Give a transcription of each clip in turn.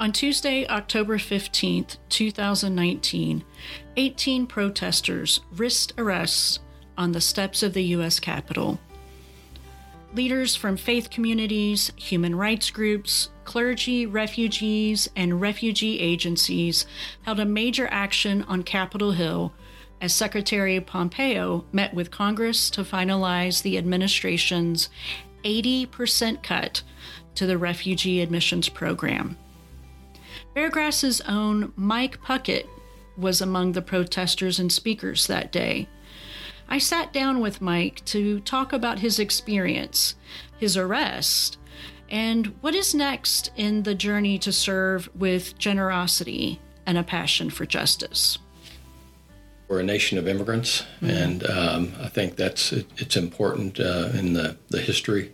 On Tuesday, October 15th, 2019, 18 protesters risked arrests on the steps of the U.S. Capitol. Leaders from faith communities, human rights groups, clergy, refugees, and refugee agencies held a major action on Capitol Hill as Secretary Pompeo met with Congress to finalize the administration's 80% cut to the refugee admissions program. Beargrass's own Mike Puckett was among the protesters and speakers that day. I sat down with Mike to talk about his experience, his arrest, and what is next in the journey to serve with generosity and a passion for justice. We're a nation of immigrants, mm-hmm. and um, I think that's it's important uh, in the, the history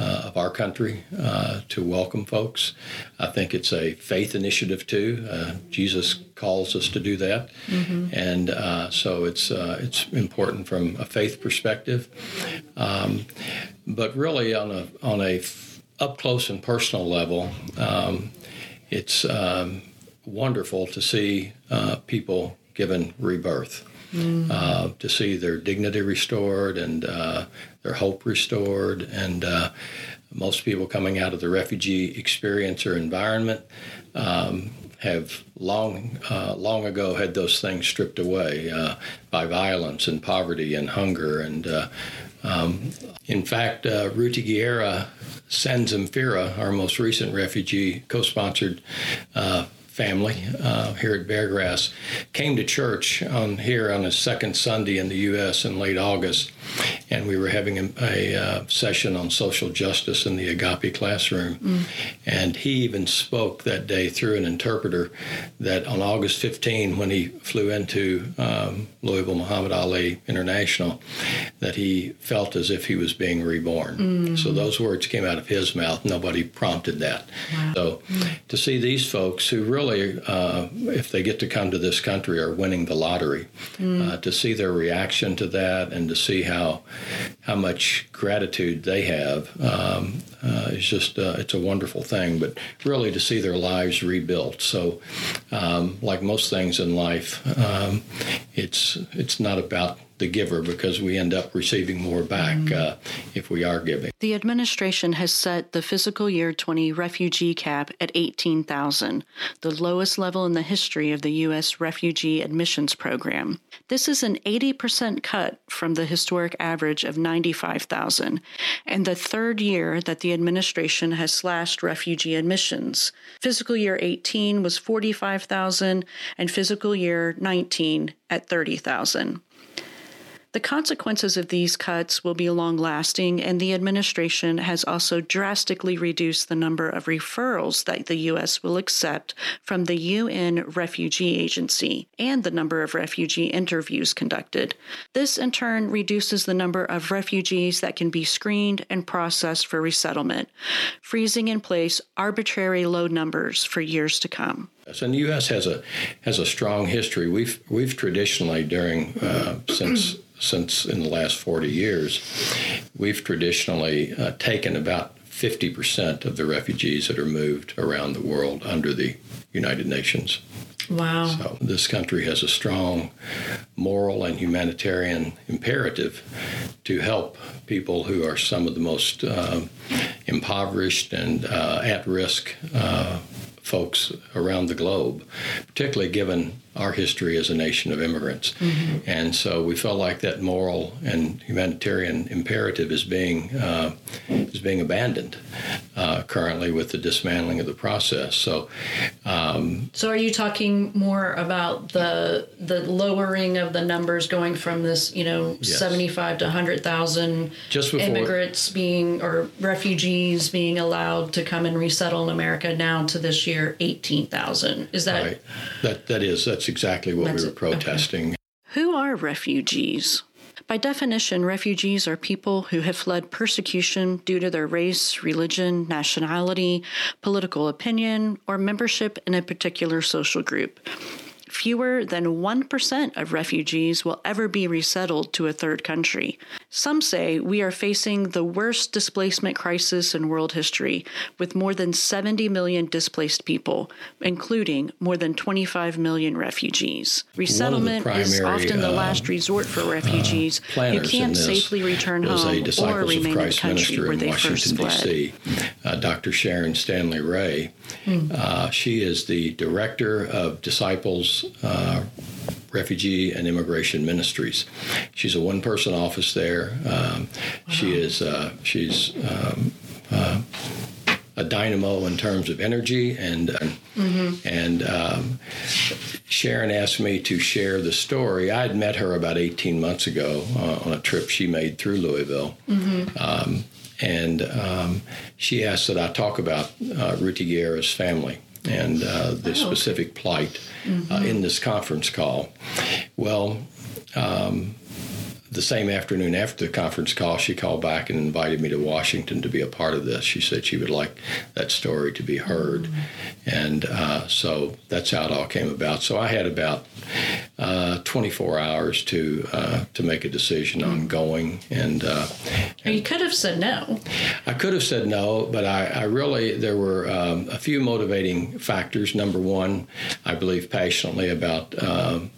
uh, of our country uh, to welcome folks. I think it's a faith initiative too. Uh, Jesus calls us to do that, mm-hmm. and uh, so it's uh, it's important from a faith perspective. Um, but really, on a on a f- up close and personal level, um, it's um, wonderful to see uh, people given rebirth. Mm-hmm. Uh, to see their dignity restored and uh, their hope restored. And uh, most people coming out of the refugee experience or environment um, have long, uh, long ago had those things stripped away uh, by violence and poverty and hunger. And uh, um, in fact, uh, Ruti Guerra Sanzamfira, our most recent refugee, co-sponsored family uh, here at Beargrass came to church on here on his second Sunday in the U.S. in late August, and we were having a, a uh, session on social justice in the Agape classroom, mm. and he even spoke that day through an interpreter that on August 15, when he flew into um, Louisville Muhammad Ali International, that he felt as if he was being reborn. Mm. So those words came out of his mouth. Nobody prompted that. Wow. So mm. to see these folks who really really, uh, if they get to come to this country, are winning the lottery. Mm. Uh, to see their reaction to that and to see how how much gratitude they have um, uh, is just uh, it's a wonderful thing. But really, to see their lives rebuilt. So, um, like most things in life, um, it's it's not about the giver because we end up receiving more back mm. uh, if we are giving. The administration has set the fiscal year 20 refugee cap at 18,000, the lowest level in the history of the U.S. refugee admissions program. This is an 80% cut from the historic average of 95,000, and the third year that the administration has slashed refugee admissions. Fiscal year 18 was 45,000, and fiscal year 19 at 30,000. The consequences of these cuts will be long lasting, and the administration has also drastically reduced the number of referrals that the U.S. will accept from the UN Refugee Agency and the number of refugee interviews conducted. This, in turn, reduces the number of refugees that can be screened and processed for resettlement, freezing in place arbitrary low numbers for years to come. And the U.S. has a has a strong history. We've we've traditionally during uh, since since in the last 40 years, we've traditionally uh, taken about 50% of the refugees that are moved around the world under the United Nations. Wow. So this country has a strong moral and humanitarian imperative to help people who are some of the most uh, impoverished and uh, at risk uh, folks around the globe, particularly given our history as a nation of immigrants. Mm-hmm. And so we felt like that moral and humanitarian imperative is being uh, is being abandoned uh, currently with the dismantling of the process. So, um, so are you talking more about the the lowering of the numbers going from this, you know, yes. seventy five to hundred thousand immigrants being or refugees being allowed to come and resettle in America now to this year eighteen thousand? Is that right? That that is that's exactly what That's we were protesting. Okay. Who are refugees? By definition, refugees are people who have fled persecution due to their race, religion, nationality, political opinion, or membership in a particular social group. Fewer than 1% of refugees will ever be resettled to a third country. Some say we are facing the worst displacement crisis in world history, with more than 70 million displaced people, including more than 25 million refugees. Resettlement primary, is often the uh, last resort for refugees who can't safely return home a or remain in the country where they Washington, first fled. Uh, Dr. Sharon Stanley Rea. Uh, she is the director of Disciples uh, Refugee and Immigration Ministries. She's a one-person office there. Um, She is uh, she's um, uh, a dynamo in terms of energy and and um, Sharon asked me to share the story. I had met her about 18 months ago uh, on a trip she made through Louisville. Um, and um, she asked that I talk about uh, Ruti Guerra's family and uh, the specific plight uh, in this conference call. Well, um, the same afternoon after the conference call, she called back and invited me to Washington to be a part of this. She said she would like that story to be heard. And uh, so that's how it all came about. So I had about uh, 24 hours to uh, to make a decision on going. And uh, You could have said no. I could have said no, but I, I really, there were um, a few motivating factors. Number one, I believe passionately about um,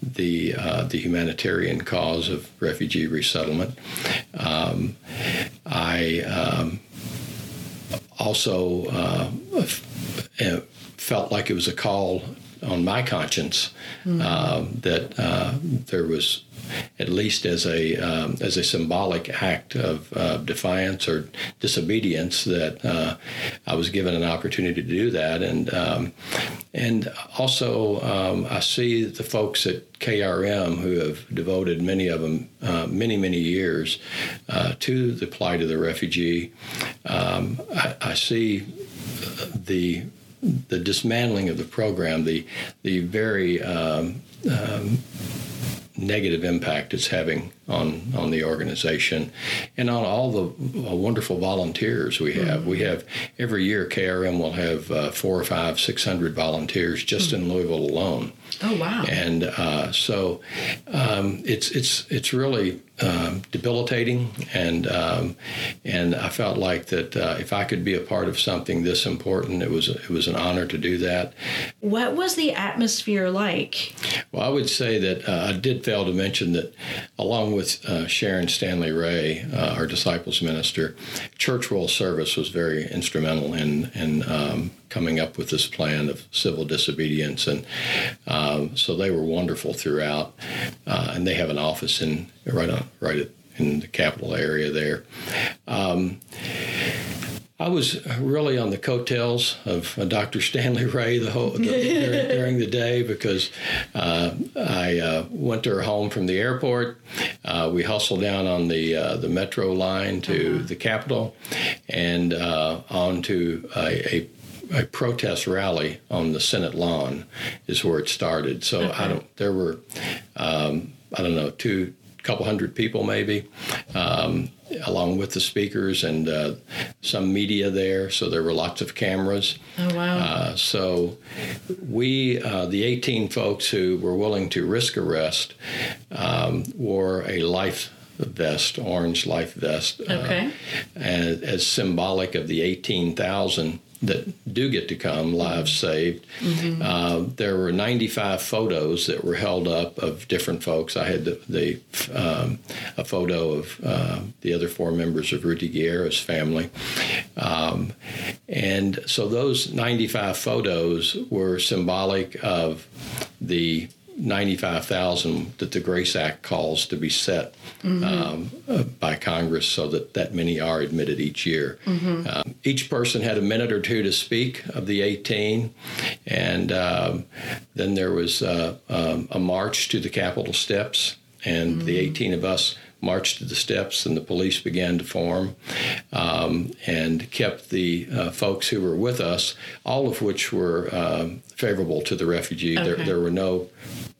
the, uh, the humanitarian cause of refugee resettlement. Um, I um, also uh, uh, felt like it was a call on my conscience um, that uh, there was at least as a um, as a symbolic act of uh, defiance or disobedience that uh, I was given an opportunity to do that. And um, and also um, I see the folks at KRM who have devoted many of them uh, many many years uh, to the plight of the refugee. Um, I, I see the the dismantling of the program, the the very um, um, negative impact it's having on on the organization and on all the uh, wonderful volunteers we have. We have every year KRM will have uh, four or five, six hundred volunteers just in Louisville alone. Oh, wow. And uh, so um, it's it's it's really um, debilitating, and um, and I felt like that uh, if I could be a part of something this important, it was it was an honor to do that. What was the atmosphere like? Well, I would say that uh, I did fail to mention that, along with uh, Sharon Stanley Rea, uh, our disciples minister, Church World Service was very instrumental in in um, coming up with this plan of civil disobedience, and um, so they were wonderful throughout. Uh, and they have an office in right on right in the capital area there. Um, I was really on the coattails of uh, Dr. Stanley Rea the whole the, during, during, the day because uh, I uh, went to her home from the airport. Uh, we hustled down on the uh, the metro line to the Capitol and uh, on to a, a a protest rally on the Senate lawn is where it started. So okay. I don't. There were um, I don't know two couple hundred people maybe. Um, along with the speakers and uh, some media there, so there were lots of cameras. Oh wow! Uh, so we, uh, the 18 folks who were willing to risk arrest, um, wore a life vest, orange life vest, okay. as, as symbolic of the 18,000 that do get to come, lives saved. Mm-hmm. Uh, there were 95 photos that were held up of different folks. I had the, the um, a photo of uh, the other four members of Rudy Guerra's family, um, and so those 95 photos were symbolic of the 95,000 that the Grace Act calls to be set mm-hmm. um, uh, by Congress so that that many are admitted each year. Mm-hmm. Um, each person had a minute or two to speak of the 18, and um, then there was uh, um, a march to the Capitol steps, and mm-hmm. the 18 of us marched to the steps, and the police began to form um, and kept the uh, folks who were with us, all of which were um, favorable to the refugee. Okay. There, there were no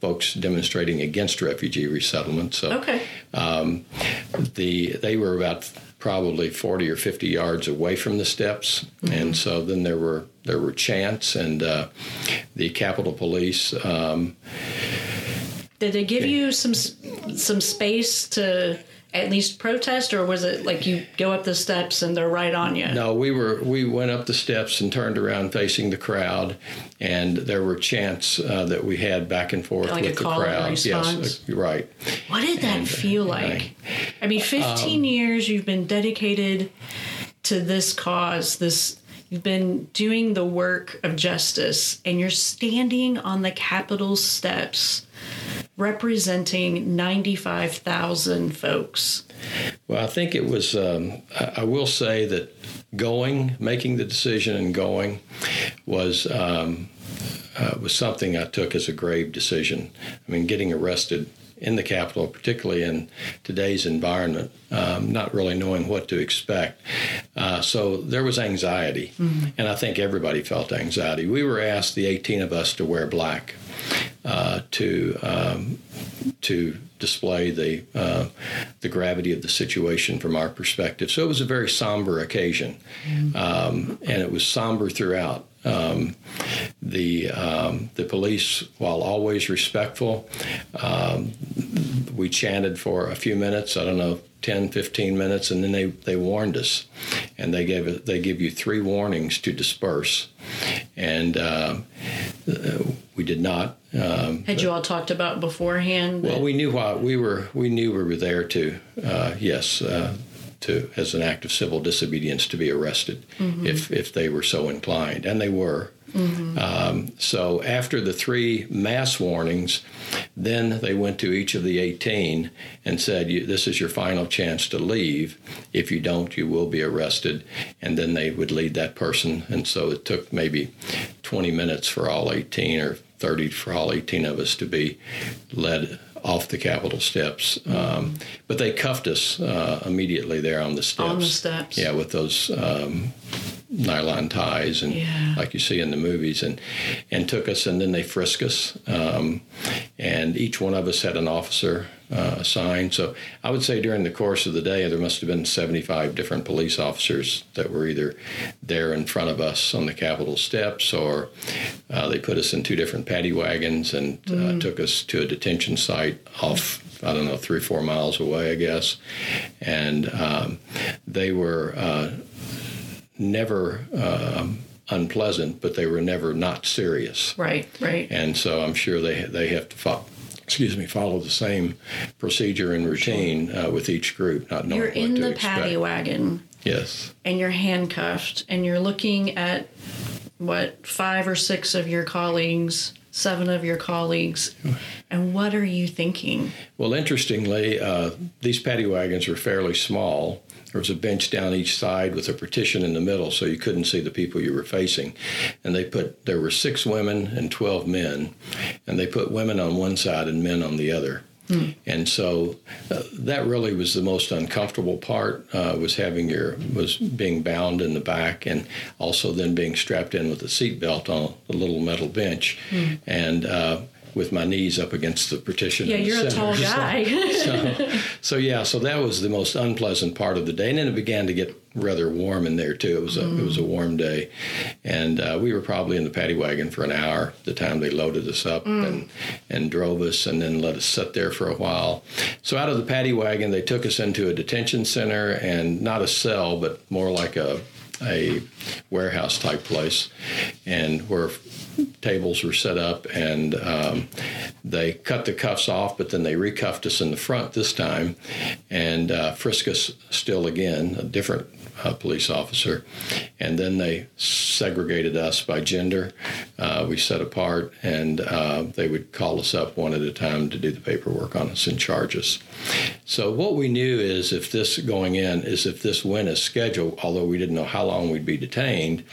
folks demonstrating against refugee resettlement. So okay. um, the they were about probably 40 or 50 yards away from the steps, mm-hmm. and so then there were there were chants, and uh, the Capitol Police. Um, Did they give you some some space to at least protest, or was it like you go up the steps and they're right on you? No, we were we went up the steps and turned around facing the crowd, and there were chants uh, that we had back and forth like with the crowd. Yes, uh, right. What did that and, feel like? I, I mean, 15 um, years you've been dedicated to this cause, this You've been doing the work of justice, and you're standing on the Capitol steps representing 95,000 folks. Well, I think it was, um, I will say that going, making the decision and going was. Um, uh, was something I took as a grave decision. I mean, getting arrested in the Capitol, particularly in today's environment, um, not really knowing what to expect. Uh, so there was anxiety, mm-hmm. and I think everybody felt anxiety. We were asked, the 18 of us, to wear black uh, to um, to display the uh, the gravity of the situation from our perspective. So it was a very somber occasion, um, and it was somber throughout. Um, the um, the police, while always respectful, um, we chanted for a few minutes. I don't know, 10, 15 minutes, and then they, they warned us, and they gave they give you three warnings to disperse, and uh, we did not. Um, Had you all talked about beforehand? Well, we knew why we were. We knew we were there to. Uh, yes. Uh, to, as an act of civil disobedience, to be arrested mm-hmm. if if they were so inclined, and they were. Mm-hmm. Um, so after the three mass warnings, then they went to each of the 18 and said, This is your final chance to leave. If you don't, you will be arrested. And then they would lead that person. And so it took maybe 20 minutes for all 18 or 30 for all 18 of us to be led off the Capitol steps. Um, but they cuffed us uh, immediately there on the steps. On the steps. Yeah, with those um, nylon ties and yeah. like you see in the movies and and took us and then they frisked us um, and each one of us had an officer uh, assigned so I would say during the course of the day there must have been 75 different police officers that were either there in front of us on the Capitol steps or uh, they put us in two different paddy wagons and uh, mm. took us to a detention site off I don't know, three, four miles away, I guess. And um, they were uh, never um, unpleasant, but they were never not serious. Right, right. And so I'm sure they they have to follow. Excuse me, follow the same procedure and routine uh, with each group, not knowing You're in the expect. paddy wagon. Yes. And you're handcuffed, and you're looking at what five or six of your colleagues seven of your colleagues. And what are you thinking? Well, interestingly, uh, these paddy wagons were fairly small, there was a bench down each side with a partition in the middle so you couldn't see the people you were facing. And they put, there were six women and 12 men, and they put women on one side and men on the other. Hmm. And so uh, that really was the most uncomfortable part uh, was having your was being bound in the back and also then being strapped in with a seatbelt on a little metal bench. Hmm. And uh, with my knees up against the partition. Yeah, you're a tall guy. So, so, so, yeah, so that was the most unpleasant part of the day, and then it began to get rather warm in there too. It was a mm. it was a warm day, and uh, we were probably in the paddy wagon for an hour. The time they loaded us up mm. and and drove us, and then let us sit there for a while. So out of the paddy wagon, they took us into a detention center, and not a cell, but more like a a warehouse type place, and where tables were set up, and um, they cut the cuffs off, but then they recuffed us in the front this time, and uh, frisked us still again, a different uh, police officer, and then they segregated us by gender. Uh, we set apart, and uh, they would call us up one at a time to do the paperwork on us and charge us. So what we knew is if this going in is if this went as scheduled, although we didn't know how long we'd be detained,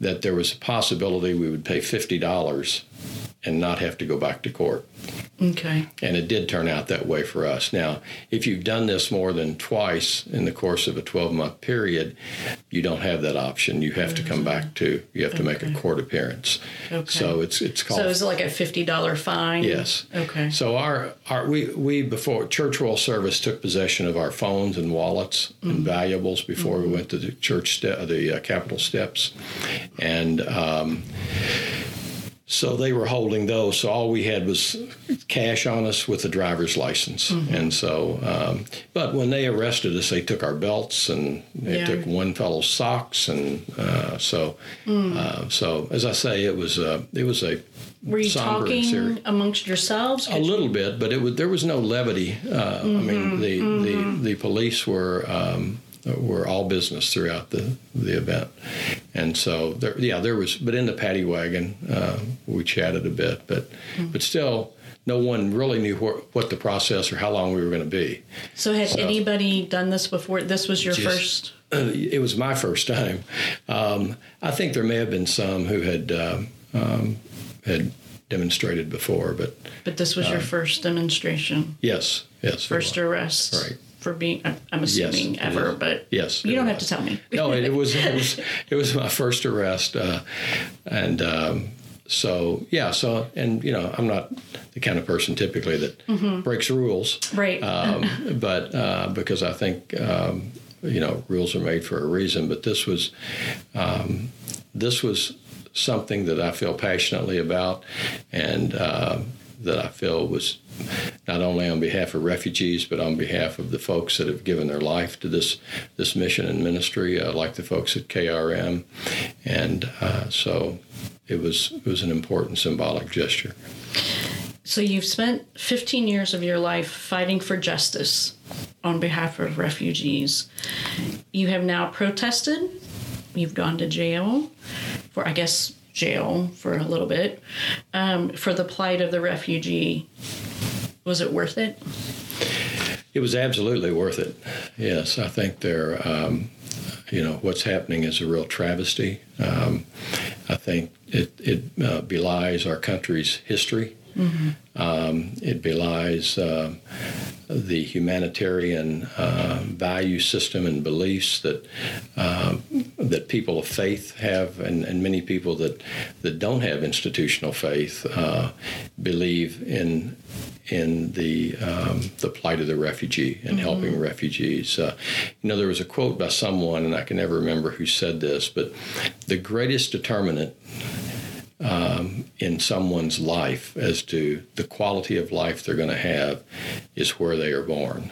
that there was a possibility we would pay fifty dollars and not have to go back to court. Okay. And it did turn out that way for us. Now, if you've done this more than twice in the course of a 12 month period, you don't have that option. You have to come back to, you have to make a court appearance. Okay. So it's it's called. So is it like a fifty dollar fine? Yes. Okay. So our, our we, we before Church World Service took possession of our phones and wallets Mm-hmm. and valuables before we went to the church ste- the uh, Capitol steps, and um, so they were holding those. So all we had was cash on us with a driver's license, Mm-hmm. and so. Um, but when they arrested us, they took our belts and they Yeah. took one fellow's socks, and uh, so Mm. uh, so as I say, it was uh, it was a Were you talking amongst yourselves? A little bit, but it was, there was no levity. Uh, I mean, the, the the police were um, were all business throughout the the event, and so there, yeah, there was. But in the paddy wagon, uh, we chatted a bit, but but still. No one really knew what, what the process or how long we were going to be. So had So- anybody done this before? This was your Just- first. It was my first time. Um, I think there may have been some who had um, um, had demonstrated before, but But this was your first demonstration, yes, yes, first arrest Right. For being. I'm assuming it ever, is. but Yes, you don't have to tell me. no, it, it was it was it was my first arrest, uh, and um, so yeah, so and you know I'm not the kind of person typically that breaks rules, Right. Um, but uh, because I think um, you know rules are made for a reason, but this was um, this was something that I feel passionately about, and uh, that I feel was not only on behalf of refugees, but on behalf of the folks that have given their life to this this mission and ministry, uh, like the folks at KRM, and uh, so it was it was an important symbolic gesture. So you've spent 15 years of your life fighting for justice on behalf of refugees. You have now protested. You've gone to jail for, I guess, jail for a little bit um, for the plight of the refugee. Was it worth it? It was absolutely worth it. Yes, I think there, um, you know, what's happening is a real travesty. Um, I think it, it uh, belies our country's history. Um, it belies uh, the humanitarian uh, value system and beliefs that uh, that people of faith have, and, and many people that that don't have institutional faith uh, believe in in the um, the plight of the refugee and helping refugees. Uh, you know, there was a quote by someone, and I can never remember who said this, but the greatest determinant um, in someone's life as to the quality of life they're going to have is where they are born,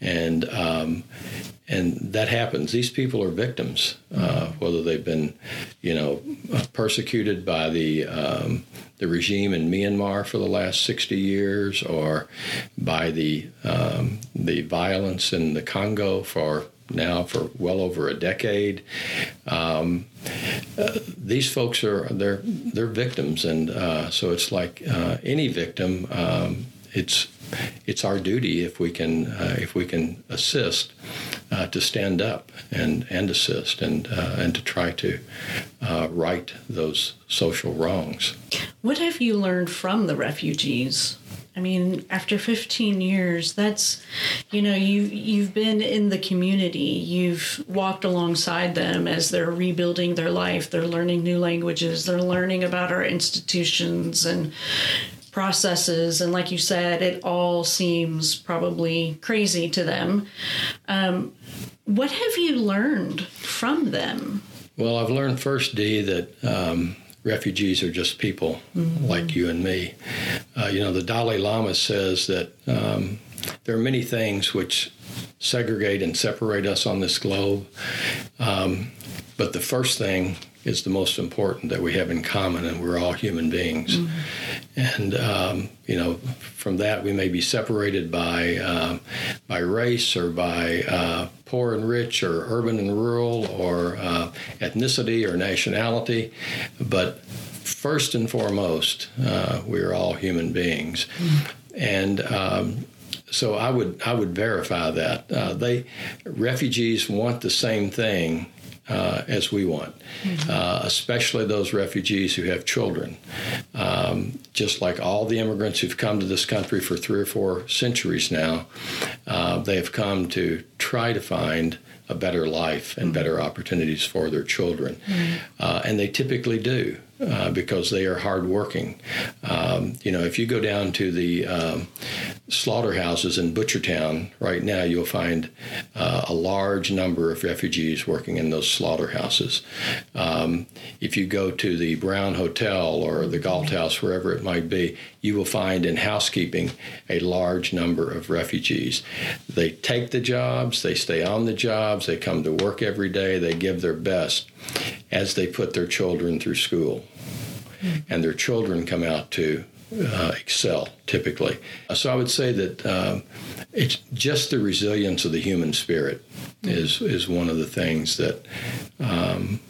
and um, and that happens. These people are victims, uh, whether they've been, you know, persecuted by the um, the regime in Myanmar for the last 60 years, or by the um, the violence in the Congo for now for well over a decade. Um, uh, these folks are they're they're victims, and uh, so it's like uh, any victim. Um, it's it's our duty if we can uh, if we can assist uh, to stand up and and assist and uh, and to try to right those social wrongs. What have you learned from the refugees? I mean, after 15 years, that's you know, you you've been in the community. You've walked alongside them as they're rebuilding their life. They're learning new languages. They're learning about our institutions and processes and like you said it all seems probably crazy to them um, what have you learned from them Well, I've learned first, Dee, that um, refugees are just people like you and me. Uh, you know, the Dalai Lama says that um, there are many things which segregate and separate us on this globe, um, but the first thing is the most important that we have in common, and we're all human beings. And um, you know, from that we may be separated by um, by race or by uh, poor and rich or urban and rural or uh, ethnicity or nationality, but first and foremost, uh, we are all human beings, and. Um, so I would I would verify that uh, they refugees want the same thing uh, as we want, uh, especially those refugees who have children. um, just like all the immigrants who've come to this country for three or four centuries now, uh, they have come to try to find a better life and mm-hmm. better opportunities for their children. Mm-hmm. Uh, and they typically do. Uh, because they are hardworking. Um, you know, if you go down to the um, slaughterhouses in Butchertown right now, you'll find uh, a large number of refugees working in those slaughterhouses. Um, if you go to the Brown Hotel or the Galt House, wherever it might be, you will find in housekeeping a large number of refugees. They take the jobs, they stay on the jobs, they come to work every day, they give their best as they put their children through school. And their children come out to uh, excel typically. So I would say that um, it's just the resilience of the human spirit is is one of the things that um,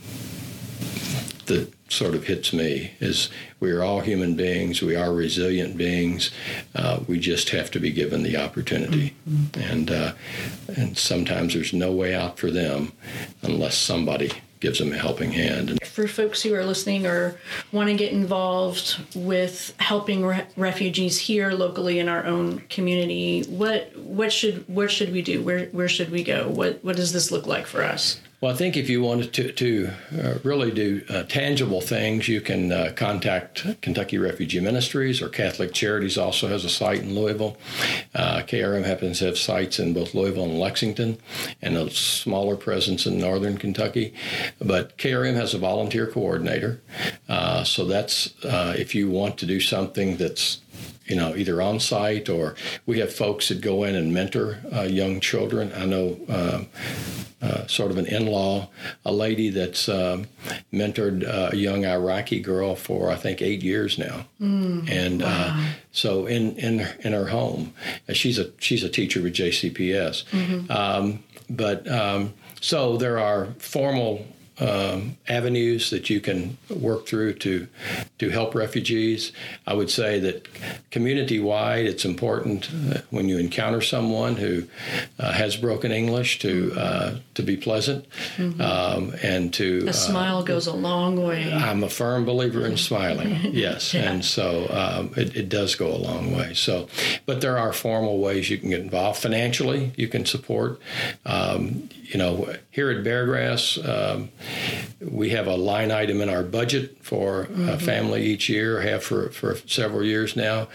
that sort of hits me. Is we are all human beings. We are resilient beings. Uh, we just have to be given the opportunity, mm-hmm. and uh, and sometimes there's no way out for them unless somebody gives them a helping hand. For folks who are listening or want to get involved with helping re- refugees here locally in our own community, what what should what should we do? Where where should we go? What what does this look like for us? Well, I think if you wanted to, to uh, really do uh, tangible things, you can uh, contact Kentucky Refugee Ministries or Catholic Charities also has a site in Louisville. Uh, KRM happens to have sites in both Louisville and Lexington and a smaller presence in northern Kentucky. But KRM has a volunteer coordinator. Uh, so that's uh, if you want to do something that's you know, either on site or we have folks that go in and mentor uh, young children. I know uh, uh, sort of an in-law, a lady that's um, mentored uh, a young Iraqi girl for I think eight years now, mm, and uh, wow. so in in in her home, she's a she's a teacher with JCPS, mm-hmm. um, but um, so there are formal um, avenues that you can work through to to help refugees. I would say that community wide, it's important uh, when you encounter someone who uh, has broken English to uh, to be pleasant mm-hmm. um, and to a smile uh, goes a long way. I'm a firm believer in smiling. yes, yeah. and so um, it, it does go a long way. So, but there are formal ways you can get involved financially. You can support. Um, you know, here at Beargrass, um, we have a line item in our budget for mm-hmm. a family each year, have for, for several years now.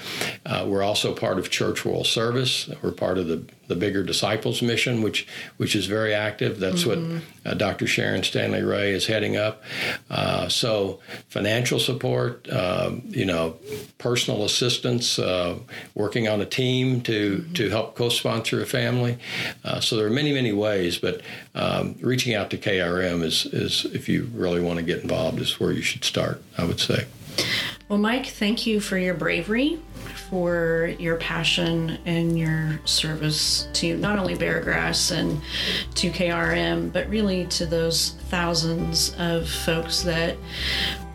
Uh, we're also part of Church World Service. We're part of the the bigger disciples mission, which which is very active. That's mm-hmm. what uh, Dr. Sharon Stanley Rea is heading up. Uh, so financial support, uh, you know, personal assistance, uh, working on a team to mm-hmm. to help co-sponsor a family. Uh, so there are many many ways, but um, reaching out to KRM is is if you really want to get involved is where you should start. I would say. Well, Mike, thank you for your bravery for your passion and your service to not only Beargrass and to KRM, but really to those thousands of folks that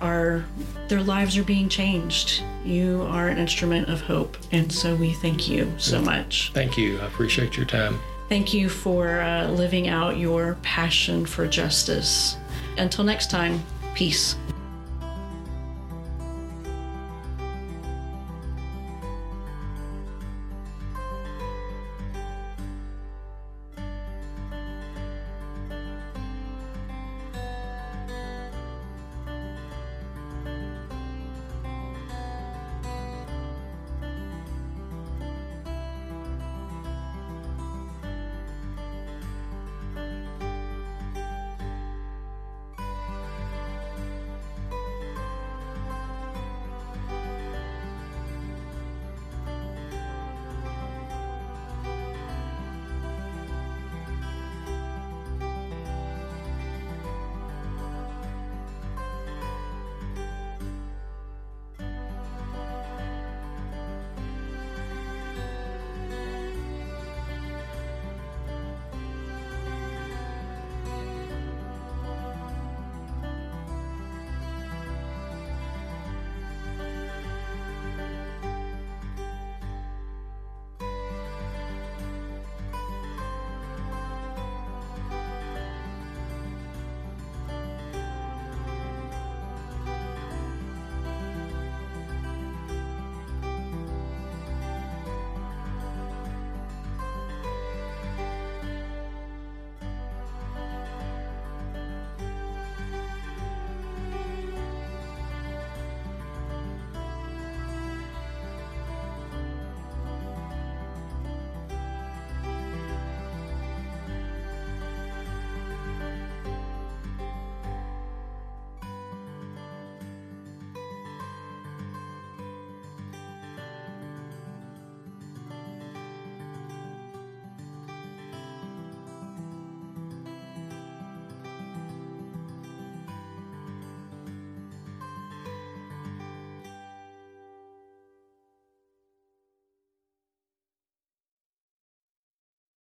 are their lives are being changed. You are an instrument of hope, and so we thank you so much. Thank you. I appreciate your time. Thank you for uh, living out your passion for justice. Until next time, peace.